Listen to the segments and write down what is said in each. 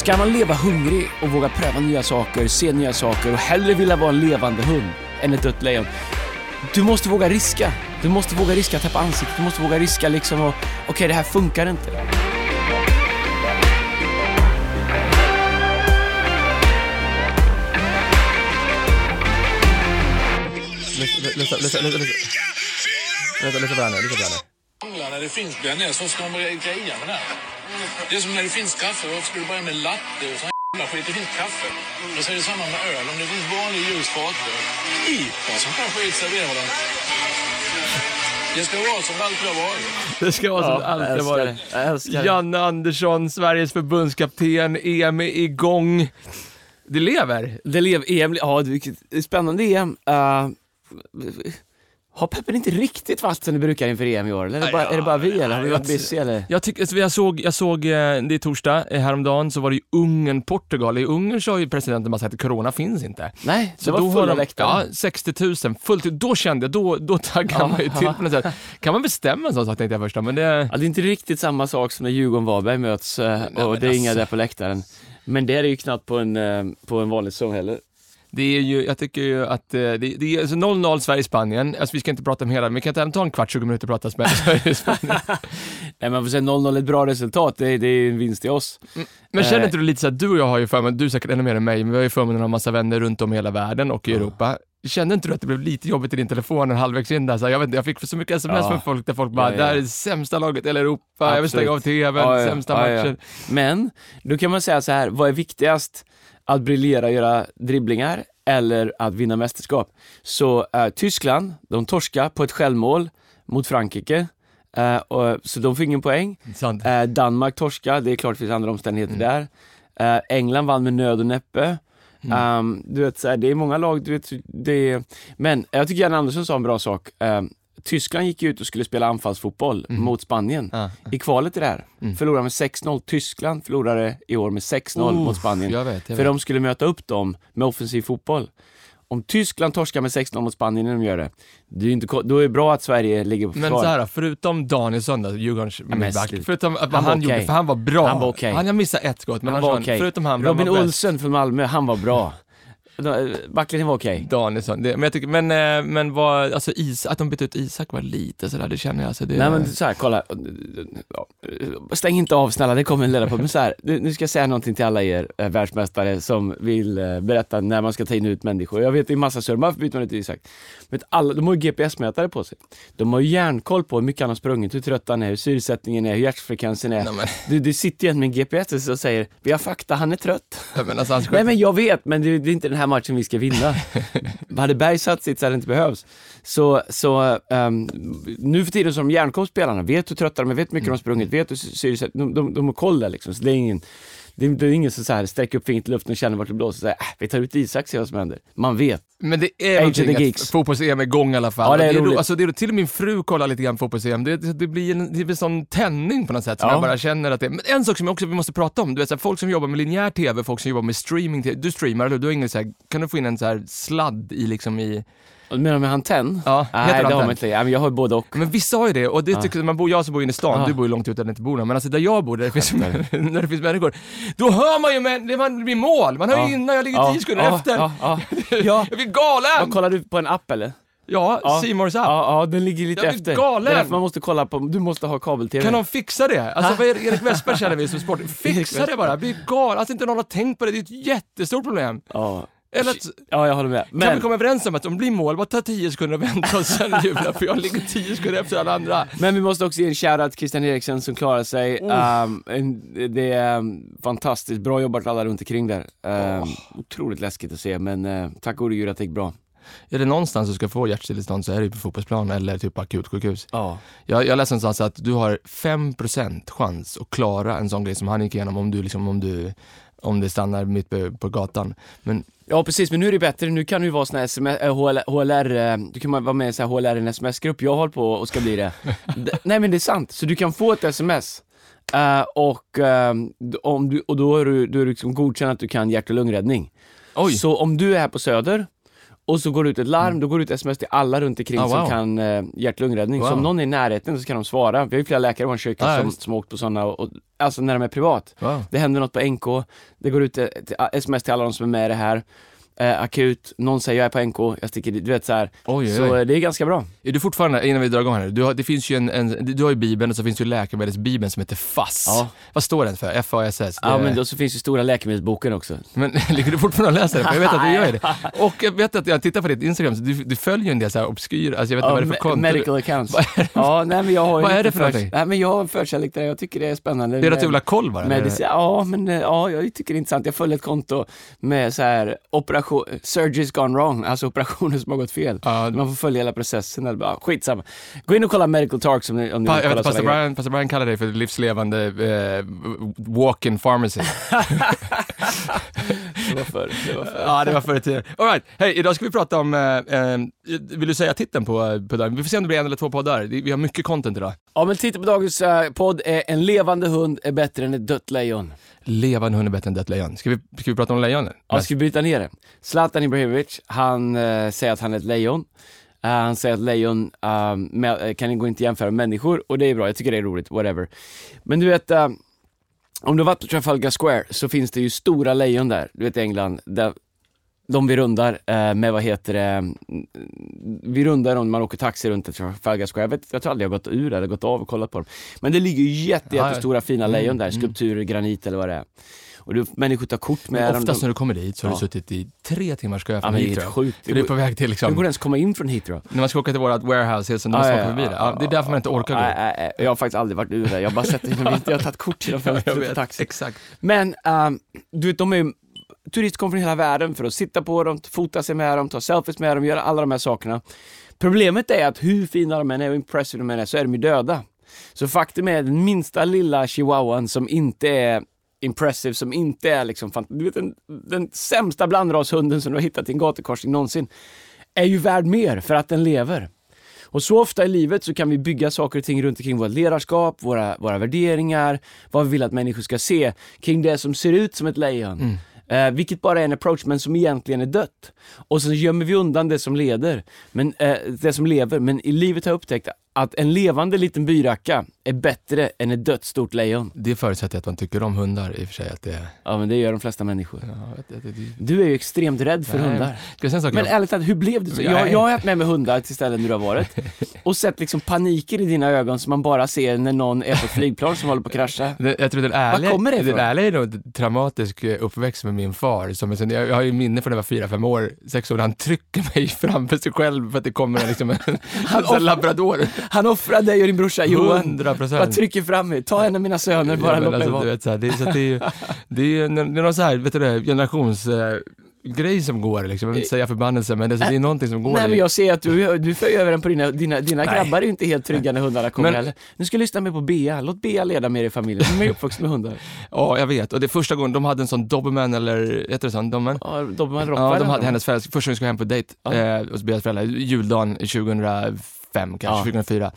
Ska man leva hungrig och våga pröva nya saker, se nya saker och hellre vilja vara en levande hund än ett dött lejon. Du måste våga riska. Du måste våga riska att tappa ansiktet. Du måste våga riska liksom och okej, det här funkar inte. Lyssna, lyssna, lyssna. Lyssna, lyssna på det här nu, här. När det finns bearnaise så ska man greja med det här. Det är som när det finns kaffe. Varför ska du börja med latte och sån jävla skit? Det finns kaffe. Och så är det samma med öl. Om det finns vanlig ljus fatöl. IPA som kan skit serverar den. Det ska vara som det alltid har varit. Det ska vara som det jag alltid älskar varit. älskar. Janne Andersson, Sveriges förbundskapten, EM är igång. Det lever. Det lev EM, ja, det är spännande EM. Uh, har peppen inte riktigt fast som det brukar inför EM i år? Eller är det bara, är det bara vi eller har vi varit busy eller? Jag, tycker, alltså, jag såg, jag såg eh, det är torsdag, eh, häromdagen så var det ju Ungern-Portugal. I Ungern sa ju presidenten bara sagt att corona finns inte. Nej, det Så var då har fulla läktare. Ja, 60 000, fullt. Då kände jag, då, då taggade man ju till på något sätt. Kan man bestämma en sån sak tänkte jag först, men det... Ja, det är inte riktigt samma sak som när Djurgården-Varberg möts eh, och men det är inga alltså. där på läktaren. Men det är det ju knappt på en, på en vanlig säsong heller. Det är ju, jag tycker ju att eh, det, det är alltså 0-0 Sverige-Spanien, alltså vi ska inte prata om hela, men vi kan inte ta en kvart, 20 minuter och prata Sverige-Spanien. Nej men för säga 0-0 är ett bra resultat, det är, det är en vinst till oss. Men känner Eh. inte du lite så att du och jag har ju förmånen, du är säkert ännu mer än mig, men vi har ju förmånen att ha massa vänner runt om i hela världen och i Europa. Kände inte du att det blev lite jobbigt i din telefon en halvvägs in där? Så jag, vet, inte, jag fick så mycket sms Ja. från folk där folk bara, Ja, ja. det här är det sämsta laget i hela Europa, jag vill Absolut. stänga av tvn, Ja, ja, sämsta matchen. Men, då kan man säga så här, vad är viktigast? Att briljera och göra dribblingar eller att vinna mästerskap? Så eh, Tyskland, de torska på ett självmål mot Frankrike, eh, och, så de fick ingen poäng. Eh, Danmark torska, det är klart det finns andra omständigheter där. Eh, England vann med nöd och näppe. Um, du vet, så här, det är många lag, du vet, det är... Men jag tycker Jan Andersson sa en bra sak. Um, Tyskland gick ut och skulle spela anfallsfotboll mot Spanien Ja. i kvalet i det här. Förlorade med 6-0. Tyskland förlorade i år med 6-0 Oh, mot Spanien. jag vet, jag för vet. de skulle möta upp dem med offensiv fotboll. Om Tyskland torskar med 6-0 mot Spanien när de gör det, det är inte, då är det bra att Sverige ligger på Men försvar. så här, förutom Danielsson då, Djurgårdens men mittback, förutom att Han han, han okej. gjorde, för han var bra. Han var okej. Han har missat ett skott, men han annars var var okej. förutom han, Robin? Olsen från Malmö, han var bra. Backlinjen var okej. Danielsson, det, men jag tycker, men, eh, men vad, alltså is, att de bytte ut Isak var lite sådär, det känner jag alltså. Det, Nej men så här, kolla. Ja, Stäng inte av snälla, det kommer en leda på. Men så här, nu ska jag säga någonting till alla er eh, världsmästare som vill eh, berätta när man ska ta in ut människor. Jag vet det är massa surr, varför byter man inte Isak? Vet, alla, de har ju GPS-mätare på sig. De har ju järnkoll på hur mycket han har sprungit, hur trött han är, hur syresättningen är, hur hjärtfrekvensen är. Nej, men- Du, du sitter ju med en GPS och säger, vi har fakta, han är trött. Ja, men alltså, han Nej men jag vet, men det, det är inte den här matchen vi ska vinna. hade Berg satt sitt så hade det inte behövs. Så, så ehm, nu för tiden så har de spelarna, vet hur trötta de är, vet hur mycket de har sprungit, vet hur syresätt, de, de, de har koll där liksom. Så det är ingen, det är, det är ingen som så här sträcker upp fingret i luften och känner vart det blåser och säger, äh, vi tar ut Isak och ser vad som händer. Man vet. Men det är någonting Geeks. att fotbolls-EM är igång i alla fall. Ja, det är ro- roligt. alltså, det är, till och med min fru kollar lite grann fotbolls-EM. Det, det, det blir en, det blir sån tändning på något sätt som Ja. jag bara känner att det Men en sak som jag också vi måste prata om, du vet så här, folk som jobbar med linjär TV, folk som jobbar med streaming, du streamar eller du har ingen så här, kan du få in en så här sladd i liksom i, Och du menar med antenn? Ja, heter Nej, det antenn? har man inte. Ja, men jag har både och. men vissa har ju det och det tycker man bor, jag som bor inne i stan, Ja. du bor ju långt ute där det inte bor någon, men alltså där jag bor, där det, finns, när det finns människor, då hör man ju men, det, man, blir mål, man hör ju Ja. innan, jag ligger Ja, tio sekunder efter. Ja, ja. ja. Jag blir galen! Vad kollar du på en app eller? Ja, Ja. Simors app. Ja, ja, den ligger lite Jag efter. galen. Därför man måste kolla på, du måste ha kabel-tv. Kan de fixa det? Alltså vad Erik Westberg känner vi som sport? Fixa det bara, bli galen. Alltså inte någon har tänkt på det, det är ett jättestort problem. Ja. Eller att, Ja, jag håller med. kan Men, vi komma överens om att om det blir mål, bara ta 10 sekunder och vänta och sen jubla för jag ligger 10 sekunder efter alla andra. men vi måste också ge en shoutout till Christian Eriksen som klarar sig. Um, en- det är um, fantastiskt, bra jobbat alla runt omkring där. Um, Otroligt läskigt att se, men uh, tack gode gud att det gick bra. Är det någonstans du ska få hjärtstillestånd så är det ju på fotbollsplan eller typ akutsjukhus. Ja. Jag, jag läste någonstans att du har 5% chans att klara en sån grej som han gick igenom om du liksom, om du om det stannar mitt på, på gatan. Men Ja precis, men nu är det bättre. Nu kan du vara sån här SMS, HL, HLR, eh, du kan vara med i sån här HLR, en sms-grupp. Jag håller på och ska bli det. Nej men det är sant, så du kan få ett sms. eh, och, eh, d- om du, och då är du, då är du liksom godkänd att du kan hjärt och lungräddning. Oj. Så om du är här på Söder och så går det ut ett larm, då går det ut sms till alla runt omkring Ah, som wow. kan eh, hjärt-lungräddning. Så Wow. om någon är i närheten så kan de svara. Vi har ju flera läkare i vår kyrka Ah, som, som åkt på sådana, och, och, alltså när de är privat. Wow. Det händer något på NK, det går ut eh, till, sms till alla de som är med i det här. Eh, akut, någon säger jag är på NK, jag sticker dit, du vet så här. Oj, oj, Så oj. eh, det är ganska bra. Är du fortfarande, innan vi drar igång här, du har, det finns ju en, en, du har ju Bibeln och så finns ju läkemedelsbibeln som heter FASS. Ja. Vad står den för? F-A-S-S? Ja men då så finns ju stora läkemedelsboken också. Men ligger du fortfarande och läser den? För jag vet att du gör det. Och jag vet att jag tittar på ditt Instagram, så du, du följer en del så här obskyra, alltså jag vet inte vad det är för me- konto. medical accounts. ja, nej men jag har ju Vad är lite det för någonting? Nej men jag har en förkärlek till det, jag tycker det är spännande. Det är att du vill ha koll bara? eller? Medicin, ja, men eh, ja, jag tycker det är intressant. Jag följer ett konto med så här operation, surgeries gone wrong, alltså operationer som har gått fel. Ja. Man får följa hela processen. Eller bara, skitsamma. Gå in och kolla Medical Talks om ni, om ni Pa, vill kolla pastor. Brian, pastor Brian kallar dig för livslevande eh, walk-in pharmacy. Det var förr. Det var förr. ja, det var förr i tiden. All right. hej, idag ska vi prata om, eh, eh, vill du säga titeln på, på dagen? Vi får se om det blir en eller två poddar. Vi har mycket content idag. Ja, men titta på dagens eh, podd. är En levande hund är bättre än ett dött lejon. Levande hund är bättre än dött lejon. Ska vi, ska vi prata om lejon? Ja, ska vi bryta ner det? Zlatan Ibrahimovic, han eh, säger att han är ett lejon. Uh, han säger att lejon uh, med, eh, kan gå inte jämföra med människor och det är bra, jag tycker det är roligt, whatever. Men du vet, uh, om du har varit på Trafalgar Square så finns det ju stora lejon där, du vet i England, där de vi rundar eh, med, vad heter det, vi rundar dem när man åker taxi runt Trafalgar Square. Jag, vet, jag tror aldrig jag har gått ur eller gått av och kollat på dem. Men det ligger ju jätte, Ja, ja. jättestora fina Mm, lejon där, mm. skulpturer, granit eller vad det är. Och du, människor tar kort med Men dem. oftast när du kommer dit så har Ja. du suttit i tre timmars kö Ja, från det är Heathrow. helt sjukt. För du är på väg till Hur liksom, går det ens komma in från Heathrow? när man ska åka till vårt warehouse så måste man förbi det. Ja, det är därför man inte orkar gå. Nej, nej. Jag har faktiskt aldrig varit ur där. Jag har bara sett det genom. Jag har tagit kort jag Jag på taxi. Exakt. Men, ehm, du vet, de är ju turister kommer från hela världen för att sitta på dem, fota sig med dem, ta selfies med dem, göra alla de här sakerna. Problemet är att hur fina de än är och impressive de än är så är de ju döda. Så faktum är den minsta lilla chihuahuan som inte är impressive, som inte är liksom, du vet den, den sämsta blandrashunden som du har hittat i en gatukorsning någonsin, är ju värd mer för att den lever. Och så ofta i livet så kan vi bygga saker och ting runt omkring vårt ledarskap, våra, våra värderingar, vad vi vill att människor ska se kring det som ser ut som ett lejon. Mm. Eh, vilket bara är en approach men som egentligen är dött. Och så gömmer vi undan det som leder, men, eh, det som lever. Men i livet har jag upptäckt att en levande liten byracka är bättre än ett dött stort lejon. Det förutsätter att man tycker om hundar i och för sig. Att det, Ja men det gör de flesta människor. ja, det, det, Du är ju extremt rädd för Nej, hundar. Ska jag säga en sak? Men Jag- ärligt talat, hur blev det så? Jag, jag har haft med mig hundar till ställen du har varit och sett liksom paniken i dina ögon som man bara ser när någon är på ett flygplan som håller på att krascha. Det- Jag tror den ärliga, kommer det ifrån? den ärliga är nog traumatisk eh, uppväxt med min far. Som, jag, jag har ju minne från när jag var fyra, fem år, sex år, han trycker mig framför sig själv för att det kommer liksom, en, en, en labrador. Han offrar dig och din brorsa Johan. Hundra Bara procent. trycker fram mig. Ta en av mina söner, bara Ja, låt mig alltså, vara. du vet, så här, det, är- så det, är, ju- det är ju någon så här, vet du det, generations... Eh, grej som går liksom, jag vill inte säga förbannelse men det, det är någonting som går Nej men jag ser att du, du för över den på dina, dina, dina Nej. grabbar är ju inte helt trygga när hundarna kommer Men- heller. Nu ska jag lyssna mer på Bea, låt Bea leda mer i familjen. De är uppvuxna med hundar. Ja, jag vet. Och det är första gången de hade en sån Doberman, eller heter det sån? Doberman? Ja, de har Ja, de hade hennes föräldrar, första gången jag skulle hem på dejt Ja. eh, hos Beas föräldrar, juldagen 2005 kanske, Ja. 2004.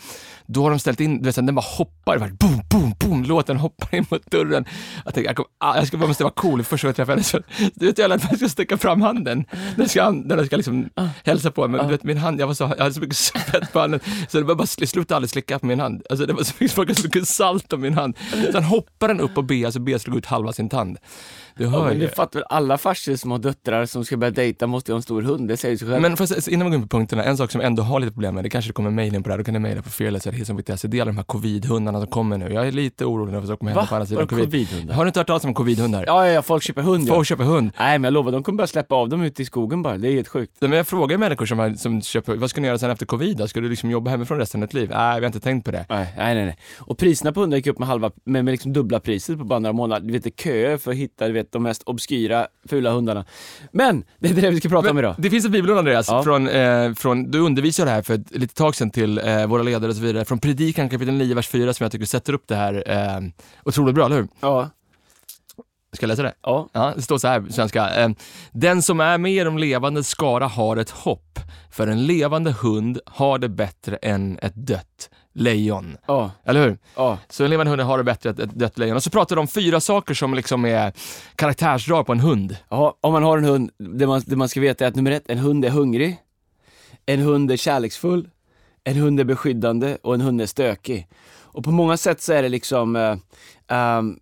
Då har de ställt in, du vet, den bara hoppar, bara boom, boom, boom, låten hoppar in mot dörren. Jag tänkte, jag, kom, ah, jag, ska, jag måste vara cool gången jag träffar henne. Så, du vet, jag jag ska sticka fram handen. Den ska, den ska liksom hälsa på men du vet, min hand, jag, var så, jag hade så mycket svett på handen, så det var bara, sl- slutade aldrig slicka på min hand. Alltså det var så mycket, smakade så mycket salt på min hand. Sen hoppar den upp på Bea, så Bea slog ut halva sin tand. Du Ja, hör men ju. det fattar väl alla farsor som har döttrar som ska börja dejta måste ju ha en stor hund, det säger sig själv. Men jag säga, innan vi går in på punkterna, en sak som jag ändå har lite problem med, det kanske kommer mejl in på det här, då kan ni mejla på fearless.hillsong.se, det gäller de här covid-hundarna som kommer nu. Jag är lite orolig för vad som kommer hända på andra sidan Vadå covid-hundar? Har du inte hört talas om covid-hundar? Ja, ja, ja, folk köper hund ja. Folk köper hund. Nej men jag lovar, de kommer bara släppa av dem ute i skogen bara. Det är helt sjukt. Men jag frågar människor som, har, som köper, vad ska ni göra sen efter covid då? Ska du liksom jobba hemifrån resten av ditt liv? Nej, vi har inte tänkt på det. Nej, nej, nej. Och priserna på hundar gick upp med halva, med, med liksom dubbla priset på bara några månader. Du vet, köer för att hitta du vet, de mest obskyra, fula hundarna. Men, det är det vi ska prata om idag. Det finns ett bibelord Andreas, Ja. från, eh, från, du undervisade här för ett litet tag sedan till eh, våra ledare och så vidare, från Predikan kapitel 9, vers 4 som jag tycker sätter upp det här eh, otroligt bra, eller hur? Ja. Ska jag läsa det? Ja. Ja, det står så här svenska. Eh, Den som är med i de levande skara har ett hopp, för en levande hund har det bättre än ett dött lejon. Ja, Eller hur? ja. Så en levande hund har det bättre än ett dött lejon. Och så pratar de om fyra saker som liksom är karaktärsdrag på en hund. Ja, om man har en hund, det man, det man ska veta är att nummer ett, en hund är hungrig, en hund är kärleksfull, en hund är beskyddande och en hund är stökig. Och på många sätt så är det liksom, eh, um,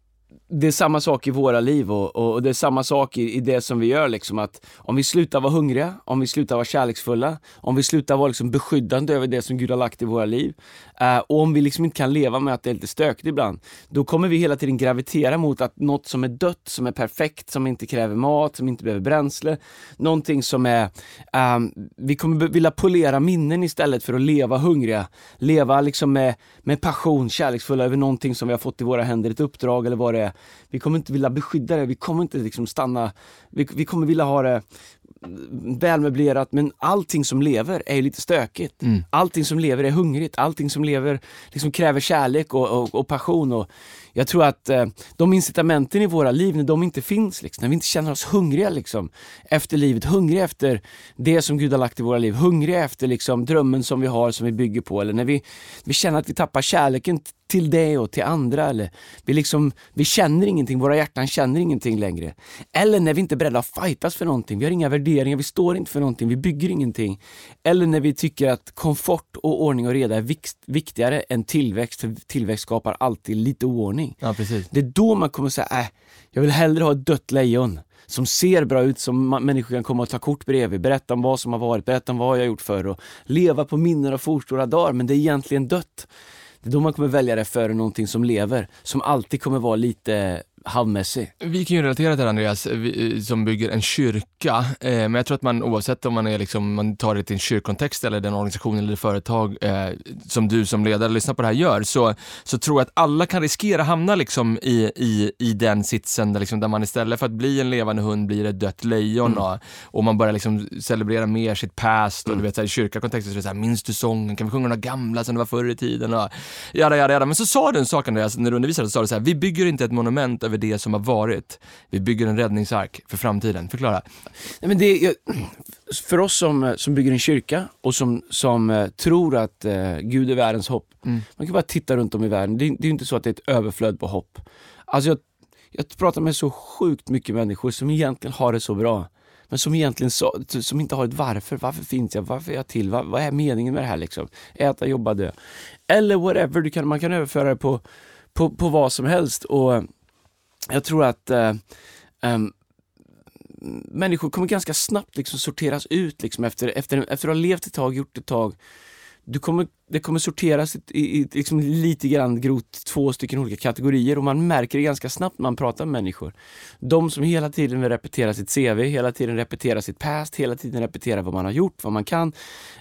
det är samma sak i våra liv och, och, och det är samma sak i, i det som vi gör liksom att om vi slutar vara hungriga, om vi slutar vara kärleksfulla, om vi slutar vara liksom beskyddande över det som Gud har lagt i våra liv Eh, och om vi liksom inte kan leva med att det är lite stökigt ibland, då kommer vi hela tiden gravitera mot att något som är dött, som är perfekt, som inte kräver mat, som inte behöver bränsle, någonting som är, Um, vi kommer vilja polera minnen istället för att leva hungriga, leva liksom med, med passion, kärleksfulla över någonting som vi har fått i våra händer, ett uppdrag eller vad det är. Vi kommer inte vilja beskydda det, vi kommer inte liksom stanna, vi, vi kommer vilja ha det välmöblerat men allting som lever är lite stökigt. Allting som lever är hungrigt, allting som lever liksom kräver kärlek och, och, och passion. Och jag tror att eh, de incitamenten i våra liv, när de inte finns, liksom, när vi inte känner oss hungriga liksom, efter livet, hungriga efter det som Gud har lagt i våra liv, hungriga efter liksom, drömmen som vi har, som vi bygger på, eller när vi, vi känner att vi tappar kärleken till det och till andra, eller vi, liksom, vi känner ingenting, våra hjärtan känner ingenting längre. Eller när vi inte är beredda att fightas för någonting, vi har inga värderingar, vi står inte för någonting, vi bygger ingenting. Eller när vi tycker att komfort och ordning och reda är vikt, viktigare än tillväxt, för tillväxt skapar alltid lite oordning. Ja, precis. Det är då man kommer säga, äh, jag vill hellre ha ett dött lejon som ser bra ut, som människor kan komma och ta kort bredvid, berätta om vad som har varit, berätta om vad jag har gjort förr och leva på minnen av fornstora dagar, men det är egentligen dött. Det är då man kommer välja det före någonting som lever, som alltid kommer vara lite halvmässig. Vi kan ju relatera till det Andreas, vi, eh, som bygger en kyrka. Eh, men jag tror att man oavsett om man, är liksom, man tar det till en kyrkkontext eller den organisation eller det företag eh, som du som ledare lyssnar på det här gör, så, så tror jag att alla kan riskera hamna liksom i, i, i den sitsen där, liksom, där man istället för att bli en levande hund blir ett dött lejon och, och man börjar liksom celebrera mer sitt past och du vet så här, i kyrkakontexten så är det så här, minns du sången, kan vi sjunga några gamla som det var förr i tiden och jada, jada, jada. Men så sa du en sak Andreas, när du undervisade, så sa du så här, vi bygger inte ett monument över det som har varit, vi bygger en räddningsark för framtiden. Förklara. Nej, men det, jag, för oss som, som bygger en kyrka och som, som eh, tror att eh, Gud är världens hopp, man kan bara titta runt om i världen, det, är- det är inte så att det är ett överflöd på hopp. Alltså jag, jag pratar med så sjukt mycket människor som egentligen har det så bra, men som egentligen så, som inte har ett varför. Varför finns jag? Varför är jag till? Vad, vad är meningen med det här liksom? Äta, jobba, dö. Eller whatever, du kan, man kan överföra det på, på, på vad som helst. Och jag tror att eh, eh, människor kommer ganska snabbt liksom sorteras ut liksom efter, efter, efter att ha levt ett tag, gjort ett tag. Du kommer, det kommer sorteras i, i, liksom lite grann grovt två stycken olika kategorier och man märker det ganska snabbt när man pratar med människor. De som hela tiden vill repetera sitt CV, hela tiden repetera sitt past, hela tiden repetera vad man har gjort, vad man kan.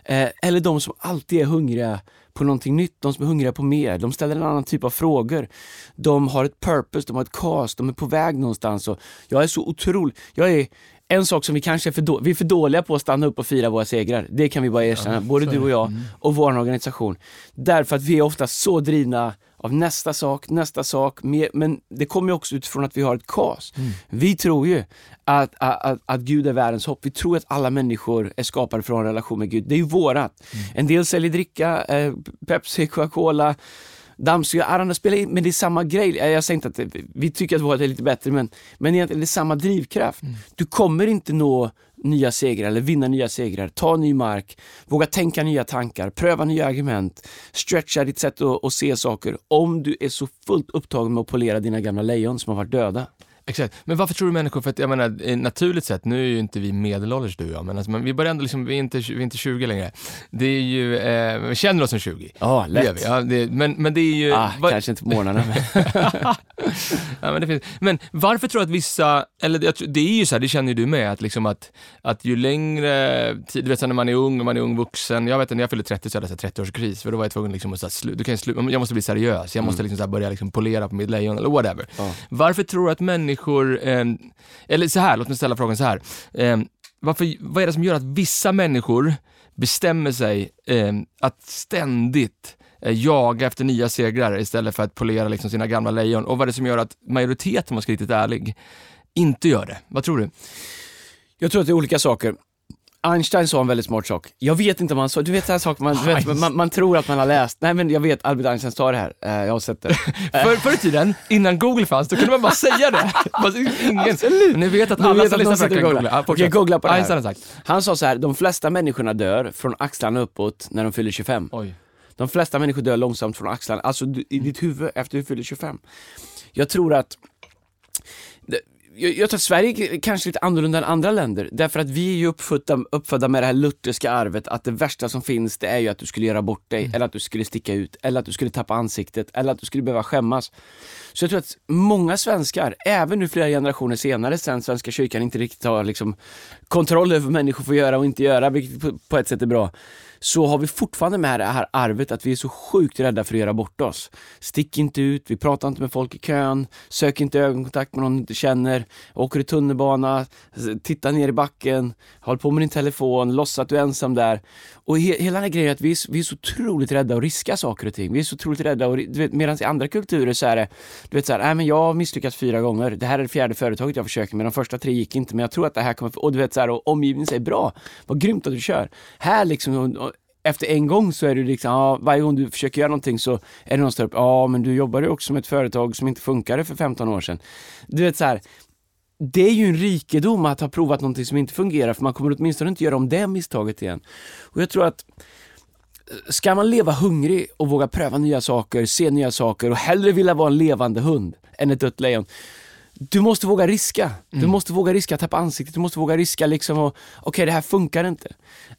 Eh, eller de som alltid är hungriga på någonting nytt, de som är hungriga på mer. De ställer en annan typ av frågor. De har ett purpose, de har ett cause, de är på väg någonstans. Och jag är så otrolig. Jag är en sak som vi kanske är för, då, vi är för dåliga på att stanna upp och fira våra segrar. Det kan vi bara erkänna, både du och jag och vår organisation. Därför att vi är ofta så drivna av nästa sak, nästa sak, mer, men det kommer ju också utifrån att vi har ett kas. Vi tror ju att, att, att, att Gud är världens hopp. Vi tror att alla människor är skapade för en relation med Gud. Det är ju vårat. En del säljer dricka, eh, Pepsi, Coca-Cola, dammsugare, Aranda spelar in, men det är samma grej. Jag säger inte att det, vi tycker att vårt är lite bättre, men, men egentligen är det samma drivkraft. Du kommer inte nå nya segrar eller vinna nya segrar, ta ny mark, våga tänka nya tankar, pröva nya argument, stretcha ditt sätt att, att se saker om du är så fullt upptagen med att polera dina gamla lejon som har varit döda. Exakt. Men varför tror du människor, för att jag menar eh, naturligt sett, nu är ju inte vi medelålders du och jag, men, alltså, men vi börjar ändå liksom, vi är inte, vi är inte 20 längre. Det är ju, eh, vi känner oss som 20. Ja, Det gör lätt. vi. Ja, det, men, men det är ju... Ah, vad- Kanske inte på morgnarna. Men... ja, men, det finns, men varför tror du att vissa, eller tror- det är ju så här, det känner ju du med, att, liksom att, att ju längre tid, du vet så när man är ung och man är ung vuxen, jag vet när jag fyllde 30 så hade jag så här 30-årskris, för då var jag tvungen liksom att så här, slu, du kan ju slu, jag måste bli seriös, jag måste liksom så här, börja liksom polera på mitt lejon eller whatever. Ja. Varför tror du att människor, eh, eller så här, låt mig ställa frågan så här. Eh, varför, vad är det som gör att vissa människor bestämmer sig eh, att ständigt eh, jaga efter nya segrar istället för att polera liksom sina gamla lejon? Och vad är det som gör att majoriteten, om man ska vara riktigt ärlig, inte gör det? Vad tror du? Jag tror att det är olika saker. Einstein sa en väldigt smart sak. Jag vet inte om han sa, du vet så här saker man, vet, man, man tror att man har läst. Nej men jag vet, Albert Einstein sa det här. Eh, jag har sett det. För, förr i tiden, innan Google fanns, då kunde man bara säga det. Ingen, Absolut. Men ni vet att alla vet som lyssnar kan googlar. googla. Ja, googla på det här. Einstein sagt. Han sa så här, de flesta människorna dör från axlarna uppåt när de fyller 25. Oj. De flesta människor dör långsamt från axlarna, alltså i ditt huvud efter du fyller 25. Jag tror att jag, jag tror att Sverige är kanske lite annorlunda än andra länder, därför att vi är ju uppfödda, uppfödda med det här lutherska arvet att det värsta som finns det är ju att du skulle göra bort dig, eller att du skulle sticka ut, eller att du skulle tappa ansiktet, eller att du skulle behöva skämmas. Så jag tror att många svenskar, även nu flera generationer senare, sen Svenska kyrkan inte riktigt har liksom kontroll över vad människor får göra och inte göra, vilket på, på ett sätt är bra, så har vi fortfarande med det här arvet att vi är så sjukt rädda för att göra bort oss. Stick inte ut, vi pratar inte med folk i kön, sök inte ögonkontakt med någon du inte känner, åker i tunnelbana, titta ner i backen, håll på med din telefon, låtsas att du är ensam där. Och he hela den här grejen att vi är, vi är så otroligt rädda att riska saker och ting. Vi är så otroligt rädda och du vet, medan i andra kulturer så är det, du vet så här, nej men jag har misslyckats fyra gånger, det här är det fjärde företaget jag försöker med, de första tre gick inte, men jag tror att det här kommer, och du vet så här, och omgivningen säger bra, vad grymt att du kör. Här liksom, efter en gång så är det liksom, ja, varje gång du försöker göra någonting så är det någon som upp, ja men du jobbar ju också med ett företag som inte funkade för 15 år sedan. Du vet så här, det är ju en rikedom att ha provat någonting som inte fungerar för man kommer åtminstone inte göra om det misstaget igen. Och jag tror att eh, ska man leva hungrig och våga pröva nya saker, se nya saker och hellre vilja vara en levande hund än ett dött lejon. Du måste våga riska. Du måste våga riska tappa ansiktet, du måste våga riska liksom och okej det här funkar inte.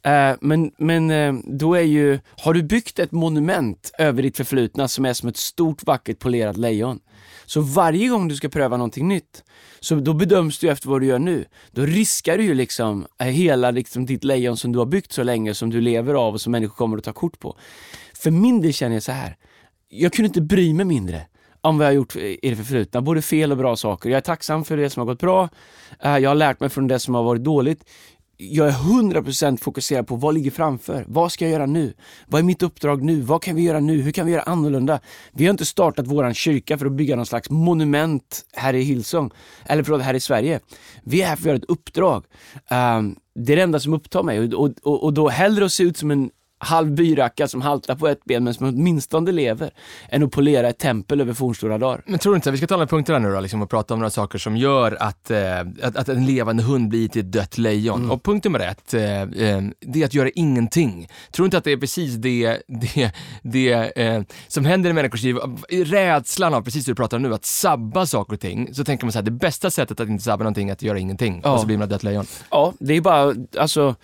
Eh, men men eh, då är ju, har du byggt ett monument över ditt förflutna som är som ett stort vackert polerat lejon. Så varje gång du ska pröva någonting nytt, så då bedöms du efter vad du gör nu. Då riskar du ju liksom eh, hela liksom ditt lejon som du har byggt så länge, som du lever av och som människor kommer att ta kort på. För min del känner jag så här. jag kunde inte bry mig mindre om vad jag har gjort i det förflutna, både fel och bra saker. Jag är tacksam för det som har gått bra, eh, jag har lärt mig från det som har varit dåligt. Jag är 100% fokuserad på vad ligger framför. Vad ska jag göra nu? Vad är mitt uppdrag nu? Vad kan vi göra nu? Hur kan vi göra annorlunda? Vi har inte startat våran kyrka för att bygga någon slags monument här i Hillsong, eller förlåt, här i Sverige. Vi är här för att göra ett uppdrag. Um, det är det enda som upptar mig och, och, och då hellre att se ut som en halv byracka som haltar på ett ben men som åtminstone lever, än att polera ett tempel över fornstora dagar. Men tror du inte, vi ska ta några punkter här nu då, liksom, och prata om några saker som gör att, eh, att, att en levande hund blir till ett dött lejon. Mm. Och punkt nummer ett, eh, eh, det är att göra ingenting. Tror du inte att det är precis det, det, det eh, som händer i människors liv? Rädslan av, precis det du pratar om nu, att sabba saker och ting, så tänker man så här, det bästa sättet att inte sabba någonting är att göra ingenting. Ja. Och så blir man ett dött lejon. Ja, det är bara, alltså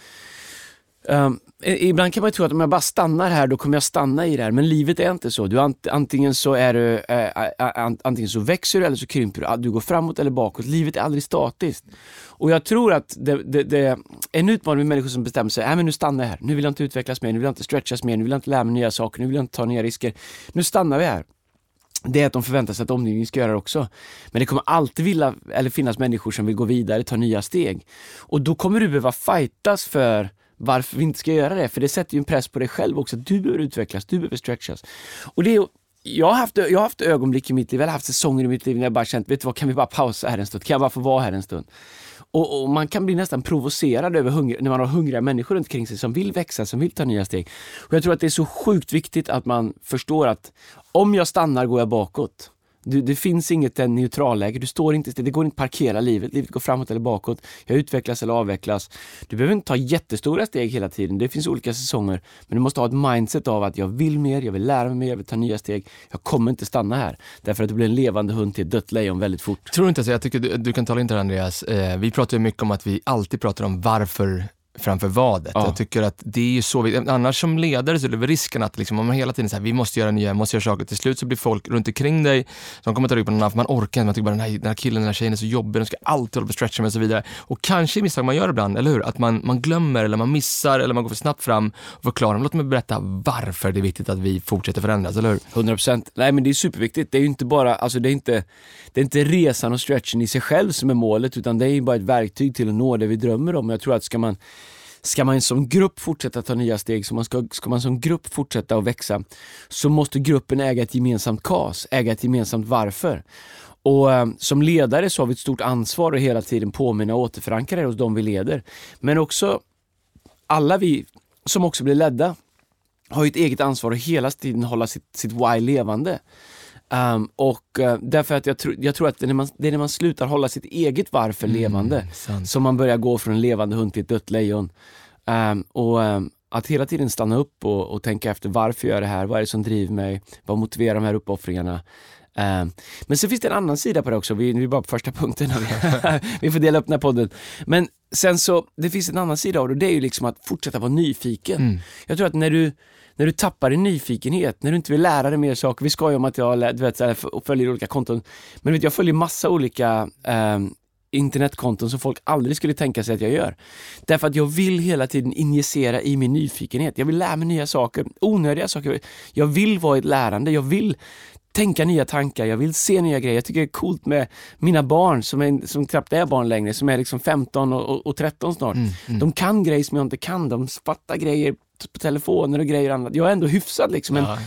i- Eh, ibland kan man ju tro att om jag bara stannar här, då kommer jag stanna i det här. Men livet är inte så. Du, ant, antingen så är du, äh, antingen så växer du eller så krymper du. Ah, du går framåt eller bakåt. Livet är aldrig statiskt. Och jag tror att det, det, det är en utmaning med människor som bestämmer sig, äh, men nu stannar jag här. Nu vill jag inte utvecklas mer, nu vill jag inte stretchas mer, nu vill jag inte lära mig nya saker, nu vill jag inte ta nya risker. Nu stannar vi här det är att de förväntar sig att omgivningen ska göra det också. Men det kommer alltid vilja, eller finnas människor som vill gå vidare, ta nya steg. Och då kommer du behöva fightas för varför vi inte ska göra det, för det sätter ju en press på dig själv också. Du behöver utvecklas, du behöver stretchas. Och det är, jag, har haft, jag har haft ögonblick i mitt liv, eller haft säsonger i mitt liv när jag bara känt, vet du vad, kan vi bara pausa här en stund? Kan jag bara få vara här en stund? Och, och man kan bli nästan provocerad över hunger, när man har hungriga människor runt omkring sig som vill växa, som vill ta nya steg. Och jag tror att det är så sjukt viktigt att man förstår att om jag stannar går jag bakåt. Du, det finns inget eh, neutralläge, du står inte still, det går inte att parkera livet, livet går framåt eller bakåt. Jag utvecklas eller avvecklas. Du behöver inte ta jättestora steg hela tiden, det finns olika säsonger. Men du måste ha ett mindset av att jag vill mer, jag vill lära mig mer, jag vill ta nya steg. Jag kommer inte stanna här. Därför att du blir en levande hund till ett dött lejon väldigt fort. Tror du inte så? Jag tycker du, du kan tala in till det Andreas. Eh, vi pratar ju mycket om att vi alltid pratar om varför framför vadet. Ja. Jag tycker att det är ju så, vi, annars som ledare så är det risken att liksom, om man hela tiden säger vi måste göra nya, vi måste göra saker, till slut så blir folk runt omkring dig som kommer ta rygg på någon annan, för man orkar inte, man tycker bara den här, den här killen, den här tjejen är så jobbig, de ska alltid hålla på och stretcha med och så vidare. Och kanske misstag man gör ibland, eller hur? Att man, man glömmer eller man missar eller man går för snabbt fram och förklarar, låt mig berätta varför det är viktigt att vi fortsätter förändras, eller hur? 100%. Nej men det är superviktigt. Det är ju inte bara, alltså det är inte, det är inte resan och stretchen i sig själv som är målet utan det är ju bara ett verktyg till att nå det vi drömmer om. Jag tror att ska man Ska man som grupp fortsätta ta nya steg, så man ska, ska man som grupp fortsätta att växa, så måste gruppen äga ett gemensamt kas, äga ett gemensamt varför. Och eh, som ledare så har vi ett stort ansvar att hela tiden påminna och återförankra det hos de vi leder. Men också alla vi som också blir ledda har ju ett eget ansvar att hela tiden hålla sitt, sitt why levande. Um, och uh, därför att jag, tro, jag tror att det är, när man, det är när man slutar hålla sitt eget varför levande sant. som man börjar gå från en levande hund till ett dött lejon. Um, och um, att hela tiden stanna upp och, och tänka efter varför jag gör det här, vad är det som driver mig, vad motiverar de här uppoffringarna? Um, men sen finns det en annan sida på det också, vi, vi är bara på första punkten, vi får dela upp den här podden. Men sen så, det finns en annan sida av det och det är ju liksom att fortsätta vara nyfiken. Mm. Jag tror att när du, när du tappar din nyfikenhet, när du inte vill lära dig mer saker, vi skojar om att jag du vet, så följer olika konton, men vet, jag följer massa olika ehm, internetkonton som folk aldrig skulle tänka sig att jag gör. Därför att jag vill hela tiden injicera i min nyfikenhet. Jag vill lära mig nya saker, onödiga saker. Jag vill vara ett lärande, jag vill tänka nya tankar, jag vill se nya grejer. Jag tycker det är coolt med mina barn som, är, som knappt är barn längre, som är liksom 15 och, och, och 13 snart. De kan grejer som jag inte kan, de fattar grejer på telefoner och grejer och annat. Jag är ändå hyfsad liksom. Men Ja.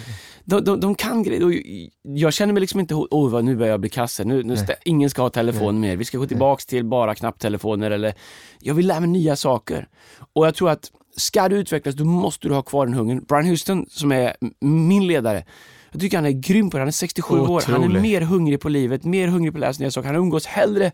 de, de, de kan grejer. Jag känner mig liksom inte, åh vad nu börjar jag bli kasse, nu, nu stä- ingen ska ha telefon mer, vi ska gå tillbaks till bara knapptelefoner eller, jag vill lära mig nya saker. Och jag tror att ska du utvecklas, då måste du ha kvar den hungern. Brian Houston som är min ledare, jag tycker han är grym på det, han är 67 år, han är Otrolig. mer hungrig på livet, mer hungrig på att lära sig nya saker. Han umgås hellre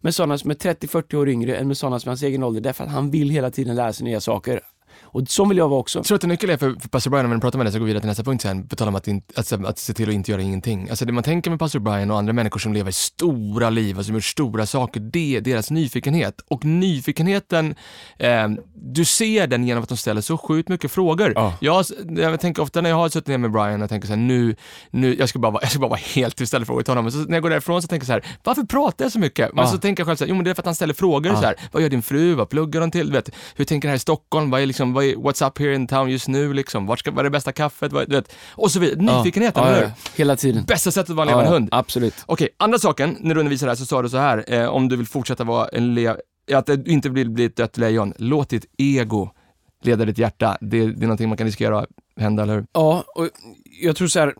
med sådana som är 30-40 år yngre än med sådana som är hans egen ålder, därför att han vill hela tiden lära sig nya saker. Och så vill jag vara också. Jag tror att en nyckel är för, för pastor Brian, om vi pratar med det så går vi vidare till nästa punkt sen, på tal om att, in, att, att se till att inte göra ingenting. Alltså det man tänker med pastor Brian och andra människor som lever stora liv och som gör stora saker, det är deras nyfikenhet. Och nyfikenheten, eh, du ser den genom att de ställer så sjukt mycket frågor. Ja. Jag, jag tänker ofta när jag har suttit ner med Brian och tänker så här, nu, nu jag, ska bara, vara- jag ska bara vara helt och ställa frågor till honom. Men så när jag går därifrån så tänker jag så här, varför pratar jag så mycket? Men Ja. så tänker jag själv så här, jo men det är för att han ställer frågor så här, vad gör din fru, vad pluggar hon till, du vet, hur tänker här i Stockholm, vad är liksom, vad är, what's up here in town just nu liksom, vart ska, vad är det bästa kaffet, vad, du vet, och så vidare. Nyfikenheten, ja, ja, ja. Hela tiden. Bästa sättet att vara en levande hund. Absolut. Okej, andra saken, när du undervisar här så sa du så här, eh, om du vill fortsätta vara en le- att du inte vill bli ett dött lejon, låt ditt ego leda ditt hjärta. Det, det är någonting man kan riskera att hända, eller hur? Ja, och jag tror så här,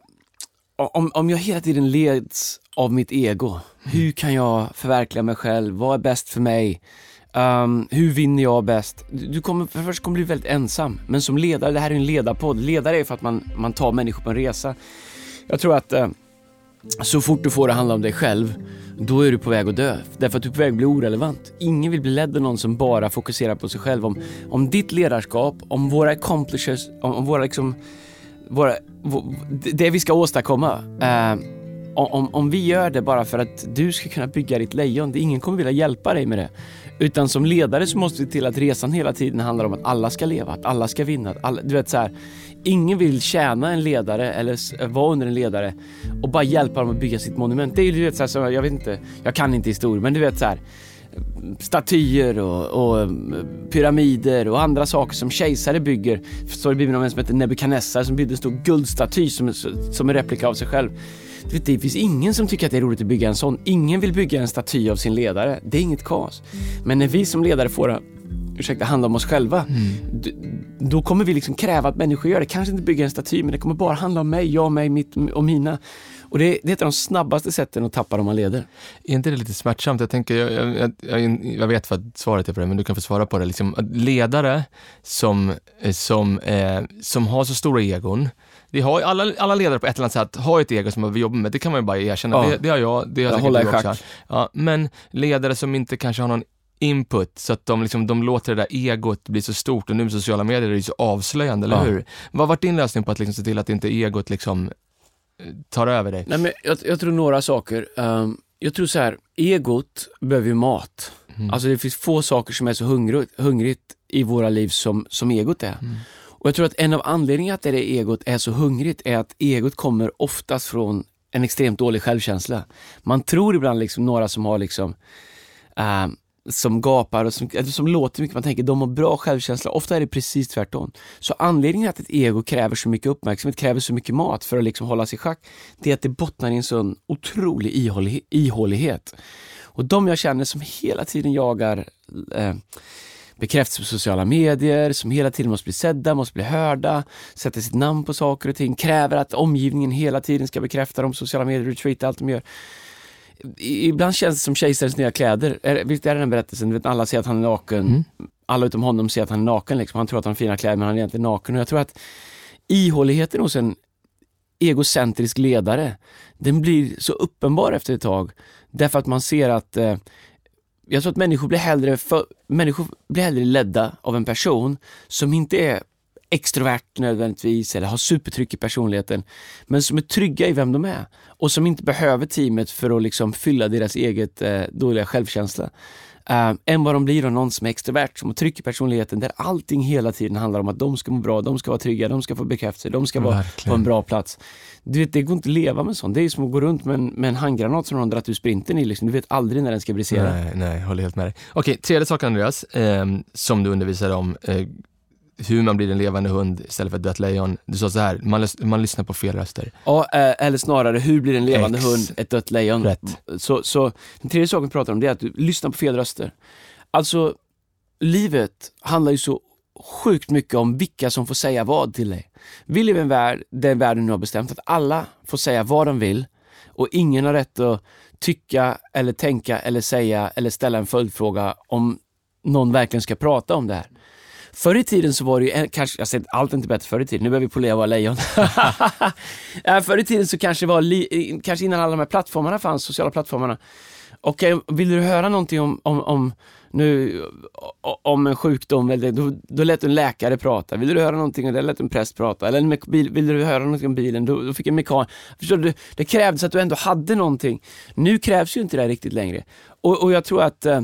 om, om jag hela tiden leds av mitt ego, hur kan jag förverkliga mig själv? Vad är bäst för mig? Um, hur vinner jag bäst? Du kommer, för det första kommer du bli väldigt ensam, men som ledare, det här är en ledarpodd. Ledare är för att man, man tar människor på en resa. Jag tror att uh, så fort du får det handla om dig själv, då är du på väg att dö. Därför att du är på väg att bli orelevant. Ingen vill bli ledd av någon som bara fokuserar på sig själv. Om, om ditt ledarskap, om våra accomplishes, om, om våra liksom våra, det vi ska åstadkomma. Uh, om, om vi gör det bara för att du ska kunna bygga ditt lejon, ingen kommer vilja hjälpa dig med det. Utan som ledare så måste vi till att resan hela tiden handlar om att alla ska leva, att alla ska vinna. Att alla, du vet så här, ingen vill tjäna en ledare eller eh, vara under en ledare och bara hjälpa dem att bygga sitt monument. Det är ju du vet så här, så jag vet inte, jag kan inte historia, men du vet så här statyer och, och eh, pyramider och andra saker som kejsare bygger. Står i Bibeln om en som heter Nebukadnessar som byggde en stor guldstaty som, som en replika av sig själv. Vet, det finns ingen som tycker att det är roligt att bygga en sån. Ingen vill bygga en staty av sin ledare. Det är inget kaos. Men när vi som ledare får ursäkta, handla om oss själva, d- då kommer vi liksom kräva att människor gör det. Kanske inte bygga en staty, men det kommer bara handla om mig, jag, mig, mitt och mina. Och det, det är ett av de snabbaste sätten att tappa dem man leder. Är inte det lite smärtsamt? Jag, tänker, jag, jag, jag, jag vet vad svaret är på det, men du kan få svara på det. Liksom, ledare som, eh, som, eh, som har så stora egon, vi har, alla, alla ledare på ett eller annat sätt har ett ego som vi jobbar med, det kan man ju bara erkänna. Ja. Det, det har jag, det har Jag säkert håller i du också. Ja, men ledare som inte kanske har någon input, så att de, liksom, de låter det där egot bli så stort och nu med sociala medier är det ju så avslöjande, eller Ja. hur? Vad har varit din lösning på att liksom se till att inte egot liksom eh, tar över dig? Nej, men jag, jag tror några saker. Ehm, jag tror så här, egot behöver ju mat. Mm. Alltså det finns få saker som är så hungrigt, hungrigt i våra liv som, som egot är. Mm. Och jag tror att en av anledningarna till att det egot är så hungrigt är att egot kommer oftast från en extremt dålig självkänsla. Man tror ibland liksom några som har liksom ehm, som gapar och som, eller som låter mycket, man tänker de har bra självkänsla. Ofta är det precis tvärtom. Så anledningen till att ett ego kräver så mycket uppmärksamhet, kräver så mycket mat för att liksom hålla sig i schack, det är att det bottnar i en sån otrolig ihålighet. Och de jag känner som hela tiden jagar eh, bekräftelse på sociala medier, som hela tiden måste bli sedda, måste bli hörda, sätter sitt namn på saker och ting, kräver att omgivningen hela tiden ska bekräfta dem, sociala medier, retweeta allt de gör. Ibland känns det som kejsarens nya kläder. Är, visst är det den berättelsen? Du vet, alla säger att han är naken. alla utom honom ser att han är naken. Liksom. Han tror att han har fina kläder men han är egentligen naken. Och jag tror att ihåligheten hos en egocentrisk ledare, den blir så uppenbar efter ett tag. Därför att man ser att eh, jag tror att människor blir, hellre för, människor blir hellre ledda av en person som inte är extrovert nödvändigtvis eller har supertryck i personligheten, men som är trygga i vem de är och som inte behöver teamet för att liksom fylla deras eget eh, dåliga självkänsla. Uh, än vad de blir av någon som är extrovert, som har tryck i personligheten, där allting hela tiden handlar om att de ska må bra, de ska vara trygga, de ska få bekräftelse, de ska vara på en bra plats. Du vet, det går inte att leva med sånt. Det är som att gå runt med en, med en handgranat som någon dragit ur sprinten i. Liksom. Du vet aldrig när den ska brisera. Nej, nej, håller helt med dig. Okej, tredje sak Andreas, eh, som du undervisade om, eh, hur man blir en levande hund istället för ett dött lejon. Du sa så här, man, lys- man lyssnar på fel röster. Ja, eh, eller snarare, hur blir en levande Ex- hund ett dött lejon? Rätt. Så, så den tredje saken vi pratar om det är att du lyssnar på fel röster. Alltså, livet handlar ju så sjukt mycket om vilka som får säga vad till dig. Vi lever i en värld där världen nu har bestämt att alla får säga vad de vill och ingen har rätt att tycka eller tänka eller säga eller ställa en följdfråga om någon verkligen ska prata om det här. Förr i tiden så var det ju, kanske, jag säger allt är inte bättre förr i tiden, nu börjar vi polera våra lejon. Ja, förr i tiden så kanske det var, li, kanske innan alla de här plattformarna fanns, sociala plattformarna. Okej, vill du höra någonting om, om, om, nu, om en sjukdom, eller, då, då lät en läkare prata. Vill du höra någonting, det lät en präst prata. Eller en bil, vill du höra någonting om bilen, då, då fick en mekan... Förstår du? Det krävdes att du ändå hade någonting. Nu krävs ju inte det riktigt längre. Och, och jag tror att eh,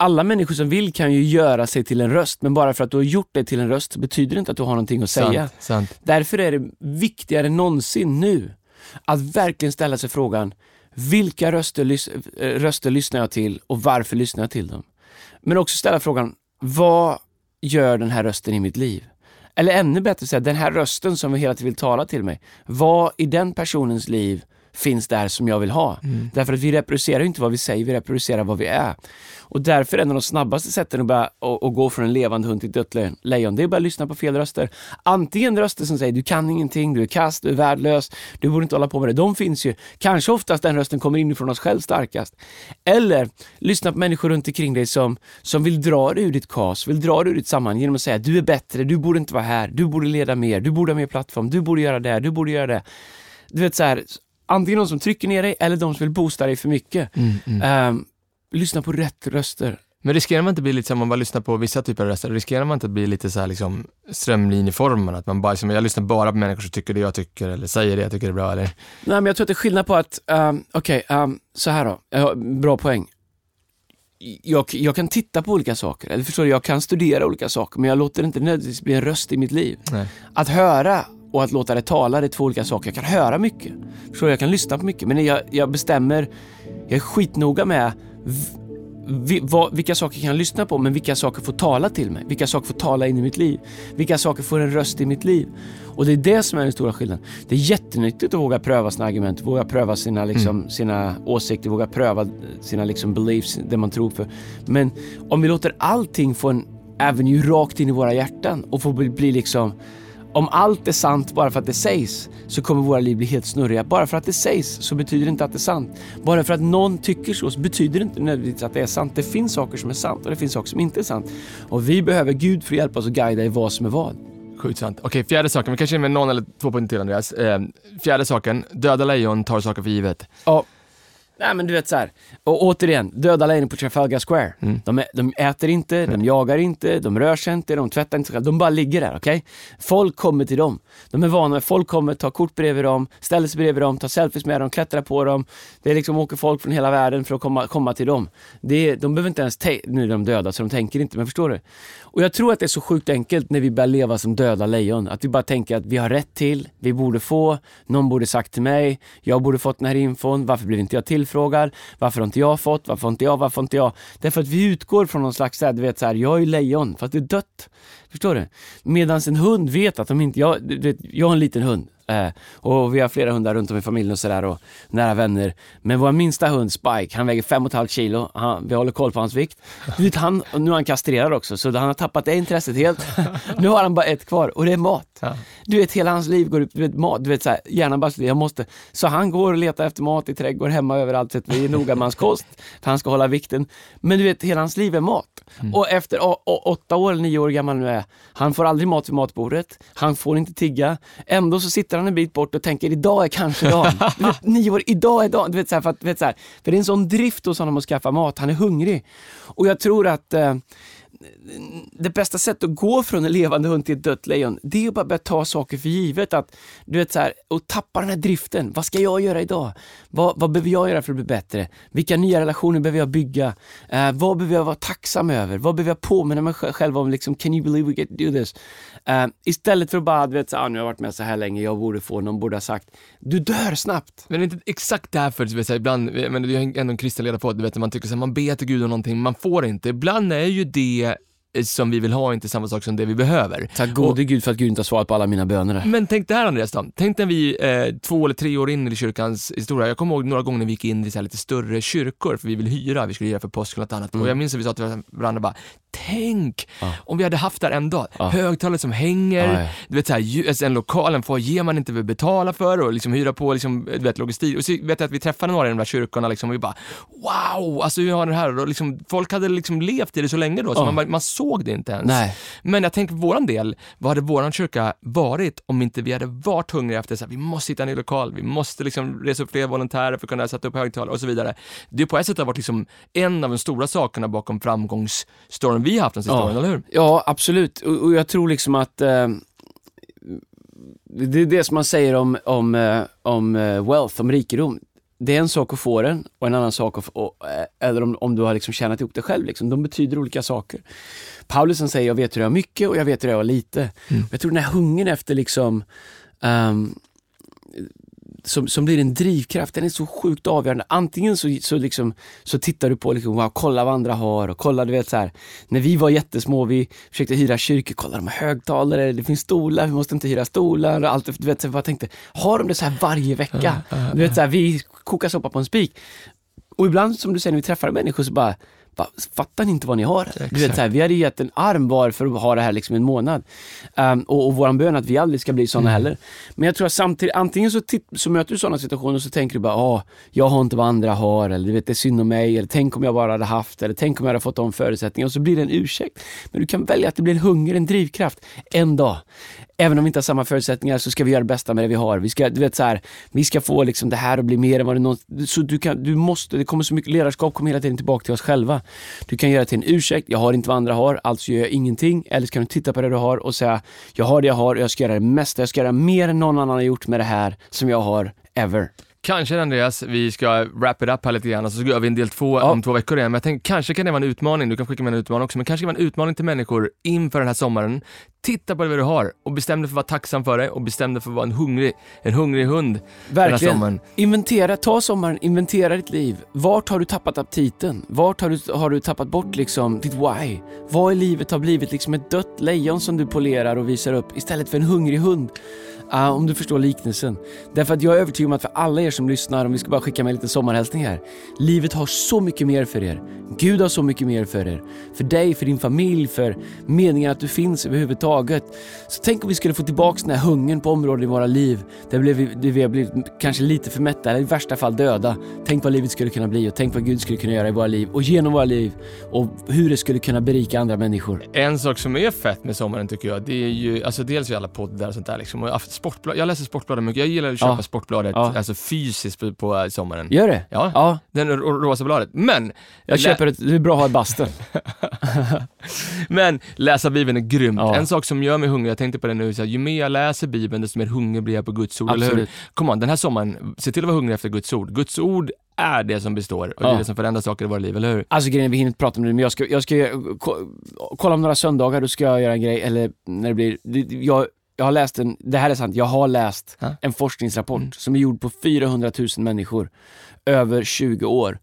alla människor som vill kan ju göra sig till en röst, men bara för att du har gjort dig till en röst betyder det inte att du har någonting att säga. Sant. Därför är det viktigare än någonsin nu att verkligen ställa sig frågan, vilka röster, eh, röster lyssnar jag till och varför lyssnar jag till dem? Men också ställa frågan, vad gör den här rösten i mitt liv? Eller ännu bättre säga, den här rösten som hela tiden vill tala till mig, vad i den personens liv finns där som jag vill ha? Därför att vi reproducerar inte vad vi säger, vi reproducerar vad vi är. Och därför är en av de snabbaste sätten att, börja, att, att gå från en levande hund till ett dött lejon- det är att börja lyssna på fel röster. Antingen röster som säger du kan ingenting, du är kast, du är värdelös, du borde inte hålla på med det. De finns ju. Kanske oftast den rösten kommer inifrån oss själv starkast. Eller lyssna på människor runt omkring dig som, som vill dra dig ur ditt kas, vill dra dig ur ditt sammanhang genom att säga du är bättre, du borde inte vara här, du borde leda mer, du borde ha mer plattform, du borde göra det, du borde göra det. Du vet så här, antingen de som trycker ner dig eller de som vill boosta dig för mycket. Ehm, lyssna på rätt röster. Men riskerar man inte att bli lite som man bara lyssnar på vissa typer av röster, riskerar man inte att bli lite så här liksom strömlinjeformad? Att man bara, liksom, jag lyssnar bara på människor som tycker det jag tycker eller säger det jag tycker är bra eller? Nej men jag tror att det är skillnad på att, um, okej, ehm, så här då, har- bra poäng. Jag, jag kan titta på olika saker, eller förstår du, jag kan studera olika saker, men jag låter det inte nödvändigtvis bli en röst i mitt liv. Nej. Att höra och att låta det tala, det är två olika saker. Jag kan höra mycket, förstår jag kan lyssna på mycket, men jag, jag bestämmer, jag är skitnoga med vi, vad, vilka saker kan jag lyssna på, men vilka saker får tala till mig? Vilka saker får tala in i mitt liv? Vilka saker får en röst i mitt liv? Och det är det som är den stora skillnaden. Det är jättenyttigt att våga pröva sina argument, våga pröva sina, liksom, sina åsikter, våga pröva sina liksom, beliefs, det man tror för. Men om vi låter allting få en avenue rakt in i våra hjärtan och få bli, bli liksom om allt är sant bara för att det sägs så kommer våra liv bli helt snurriga. Bara för att det sägs så betyder det inte att det är sant. Bara för att någon tycker så, så betyder det inte nödvändigtvis att det är sant. Det finns saker som är sant och det finns saker som inte är sant. Och vi behöver Gud för att hjälpa oss och guida i vad som är vad. Sjukt sant. Okej, fjärde saken, vi kanske är med någon eller två punkter till Andreas. Eh, fjärde saken, döda lejon tar saker för givet. Ja. Nej men du vet så här. och återigen, döda lejon på Trafalgar Square. Mm. De, de äter inte, de jagar inte, de rör sig inte, de tvättar inte. De bara ligger där, okej? Folk kommer till dem. De är vana, folk kommer, tar kort bredvid dem, ställer sig bredvid dem, tar selfies med dem, klättrar på dem. Det är liksom åker folk från hela världen för att komma, komma till dem. Det är, de behöver inte ens, nu är de döda så de tänker inte, men förstår du? Och jag tror att det är så sjukt enkelt när vi börjar leva som döda lejon. Att vi bara tänker att vi har rätt till, vi borde få, någon borde sagt till mig, jag borde fått den här infon, varför blev inte jag frågar, Varför har inte jag fått? Varför har inte jag? Varför har inte jag? Därför att vi utgår från någon slags, du vet så här, jag är lejon, fast det är dött. Förstår du? Medan en hund vet att om inte jag, du vet, jag har en liten hund, Eh, och vi har flera hundar runt om i familjen och sådär och nära vänner. Men vår minsta hund Spike, han väger 5,5 kilo. Han, vi håller koll på hans vikt. Du vet, han, nu är han kastrerad också, så han har tappat det intresset helt. nu har han bara ett kvar och det är mat. Ja. Du vet, hela hans liv går ut, du vet, mat, du vet så här, hjärnan bara, jag måste. Så han går och letar efter mat i trädgård, hemma, överallt. Så vi är noga med hans kost, för han ska hålla vikten. Men du vet, hela hans liv är mat. Och efter åtta år, eller nio år gammal nu är, han får aldrig mat vid matbordet, han får inte tigga. Ändå så sitter han en bit bort och tänker, idag är kanske dagen. Du vet, nio år, idag är dagen. Du vet, så här, för, att, vet, så här, för det är en sån drift hos honom att skaffa mat, han är hungrig. Och jag tror att eh, det bästa sättet att gå från en levande hund till ett dött lejon, det är att bara börja ta saker för givet. Att, du vet så här, och tappa den här driften. Vad ska jag göra idag? Vad, vad behöver jag göra för att bli bättre? Vilka nya relationer behöver jag bygga? Eh, vad behöver jag vara tacksam över? Vad behöver jag påminna mig själv om? Liksom, can you believe we get to do this? Eh, istället för att bara, du vet, så, ah, nu har jag varit med så här länge, jag borde få, någon borde ha sagt, du dör snabbt. Men det är inte exakt därför, du vet, så här, ibland, men det är ändå en kristen ledarpodd, du vet, man tycker så här, man ber till Gud om någonting, man får inte. Ibland är ju det eh, som vi vill ha inte samma sak som det vi behöver. Tack gode Gud för att Gud inte har svarat på alla mina böner. Men tänk det här Andreas då. Tänk när vi eh, två eller tre år in i kyrkans historia, jag kommer ihåg några gånger när vi gick in i så lite större kyrkor för vi vill hyra, vi skulle hyra för påsk och något annat. Och jag minns att vi sa till varandra bara, tänk om vi hade haft där en dag, högtalare som hänger, Ja, ja. du vet så här, alltså, en lokal, en foyer man inte vill betala för och liksom hyra på liksom, du vet, logistik. Och så vet jag att vi träffade några i de där kyrkorna liksom, och vi bara, wow, alltså vi har det här. Och liksom, folk hade liksom levt i det så länge då, så man, man såg det inte ens. Nej. Men jag tänker våran del, vad hade våran kyrka varit om inte vi hade varit hungriga efter så här, vi måste hitta en ny lokal, vi måste liksom resa upp fler volontärer för att kunna sätta upp högtalare och så vidare. Det är på ett sätt har varit liksom en av de stora sakerna bakom framgångsstoryn vi haft de sista åren, eller hur? Ja, absolut. Och, och jag tror liksom att eh, det är det som man säger om, om, eh, om eh, wealth, om rikedom. Det är en sak att få den och en annan sak att få, eh, eller om, om du har liksom tjänat ihop det själv. Liksom. De betyder olika saker. Paulus han säger, jag vet hur jag har mycket och jag vet hur jag har lite. Jag tror den här hungern efter liksom ehm, som, som blir en drivkraft, den är så sjukt avgörande. Antingen så, så, liksom, så tittar du på, liksom, wow, kolla vad andra har och kolla, du vet så här. När vi var jättesmå, vi försökte hyra kyrkor, kolla de har högtalare, det finns stolar, vi måste inte hyra stolar och allt. Du vet, så jag bara tänkte, har de det så här varje vecka? Du vet så här, vi kokar soppa på en spik. Och ibland, som du säger, när vi träffar människor så bara, bara fattar ni inte vad ni har? Du vet, så här, vi hade gett en arm var för att ha det här liksom en månad. Um, och, och våran bön att vi aldrig ska bli sådana heller. Men jag tror att samtidigt, antingen så, så möter du sådana situationer och så tänker du bara, ah, jag har inte vad andra har, eller du vet, det är synd om mig, eller tänk om jag bara hade haft, eller tänk om jag hade fått de förutsättningarna. Och så blir det en ursäkt. Men du kan välja att det blir en hunger, en drivkraft, en dag. Även om vi inte har samma förutsättningar så ska vi göra det bästa med det vi har. Vi ska, du vet, så här, vi ska få liksom det här att bli mer än vad det någonsin... Så du, kan, du måste, det kommer så mycket ledarskap kommer hela tiden tillbaka till oss själva. Du kan göra det till en ursäkt, jag har inte vad andra har, alltså gör jag ingenting. Eller så kan du titta på det du har och säga, jag har det jag har och jag ska göra det mesta. Jag ska göra mer än någon annan har gjort med det här som jag har, ever. Kanske Andreas, vi ska wrap it up här lite grann och så gör vi en del två Ja. om två veckor igen. Men jag tänker, kanske kan det vara en utmaning, du kan skicka med en utmaning också, men kanske kan det vara en utmaning till människor inför den här sommaren. Titta på det du har och bestäm dig för att vara tacksam för det och bestäm dig för att vara en hungrig, en hungrig hund den här Verkligen. sommaren. Inventera, ta sommaren, inventera ditt liv. Vart har du tappat aptiten? Vart har du, har du tappat bort liksom ditt why? Vad i livet har blivit liksom ett dött lejon som du polerar och visar upp istället för en hungrig hund? Ah, om du förstår liknelsen. Därför att jag är övertygad om att för alla er som lyssnar, om vi ska bara skicka med lite sommarhälsning här. Livet har så mycket mer för er. Gud har så mycket mer för er. För dig, för din familj, för meningen att du finns överhuvudtaget. Så tänk om vi skulle få tillbaka den här hungern på områden i våra liv där vi, där vi har blivit kanske lite för mätta eller i värsta fall döda. Tänk vad livet skulle kunna bli och tänk vad Gud skulle kunna göra i våra liv och genom våra liv och hur det skulle kunna berika andra människor. En sak som är fett med sommaren tycker jag, det är ju, alltså dels ju alla poddar och sånt där liksom. Och af- sportblad, jag läser Sportbladet mycket, jag gillar att köpa Ja. Sportbladet, Ja. alltså fysiskt på, på sommaren. Gör det? Ja, Ja, den ro- rosa bladet. Men, jag köper ett, det är bra att ha i bastun. men läsa Bibeln är grymt. Ja. En sak som gör mig hungrig, jag tänkte på det nu, så här, ju mer jag läser Bibeln desto mer hungrig blir jag på Guds ord, eller hur? Absolut. Kom on, den här sommaren, se till att vara hungrig efter Guds ord. Guds ord är det som består och det är Ja. det som förändrar saker i våra liv, eller hur? Alltså grejen är, vi hinner inte prata om det men jag ska, jag ska ko- kolla om några söndagar, då ska jag göra en grej, eller när det blir, jag, jag har läst en, det här är sant, jag har läst Ja. en forskningsrapport som är gjord på 400 000 människor över 20 år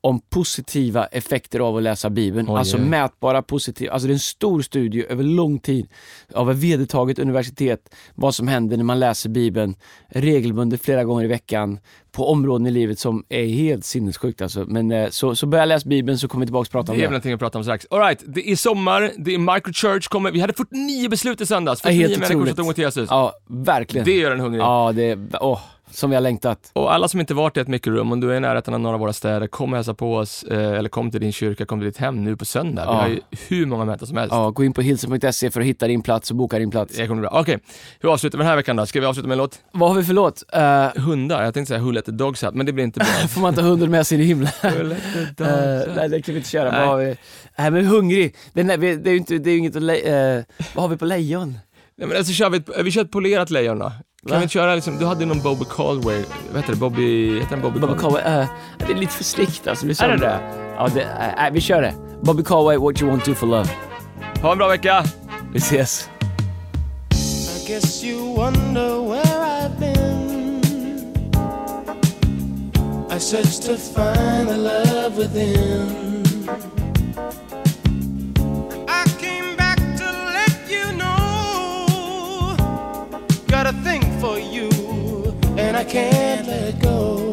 om positiva effekter av att läsa Bibeln. Oj, alltså oj. mätbara positiva, alltså det är en stor studie över lång tid av ett vedertaget universitet vad som händer när man läser Bibeln regelbundet flera gånger i veckan på områden i livet som är helt sinnessjukt alltså. Men eh, så, så börja läsa Bibeln så kommer vi tillbaka och prata om Det är det. väl någonting att prata om strax. Alright, det är sommar, det är microchurch kommer. Vi hade 49 beslut i söndags. Ja, 49 helt människor som tog emot Jesus. Ja, verkligen. Det gör en hungrig. Ja, det är, åh, som vi har längtat. Och alla som inte varit i ett mikrorum, om du är i närheten av några av våra städer, kom och hälsa på oss, eh, eller kom till din kyrka, kom till ditt hem nu på söndag. Vi Ja. har ju hur många möten som helst. Ja, gå in på hilsen.se för att hitta din plats och boka din plats. Det kommer bra. Okej, hur avslutar vi den här veckan då? Ska vi avsluta med en låt? Vad har vi för låt? Uh, Hundar, jag tänkte säga Who let the dogs out, men det blir inte bra. får man ta hunden med sig i himlen? Out? nej, det kan vi inte köra. Nej. Vad har vi? Nej, men hungrig. Är, vi- det är ju inte, det är inget att le, eh, Vad har vi på lejon? Nej, men alltså, kör vi, ett, vi kör ett polerat lejon då. Kan Va? vi inte köra liksom, du hade någon Bobby Caldway, vad heter det, Bobby, heter den Bobby, Bobby Caldway? Coway, eh, det är lite för slikt alltså. Det Är det som- det? Ja, det, nej, vi kör det. Bobby Coway, What You Want To For Love. Ha en bra vecka! Vi ses. I guess you wonder where I've been. I searched to find the love within. I can't let go.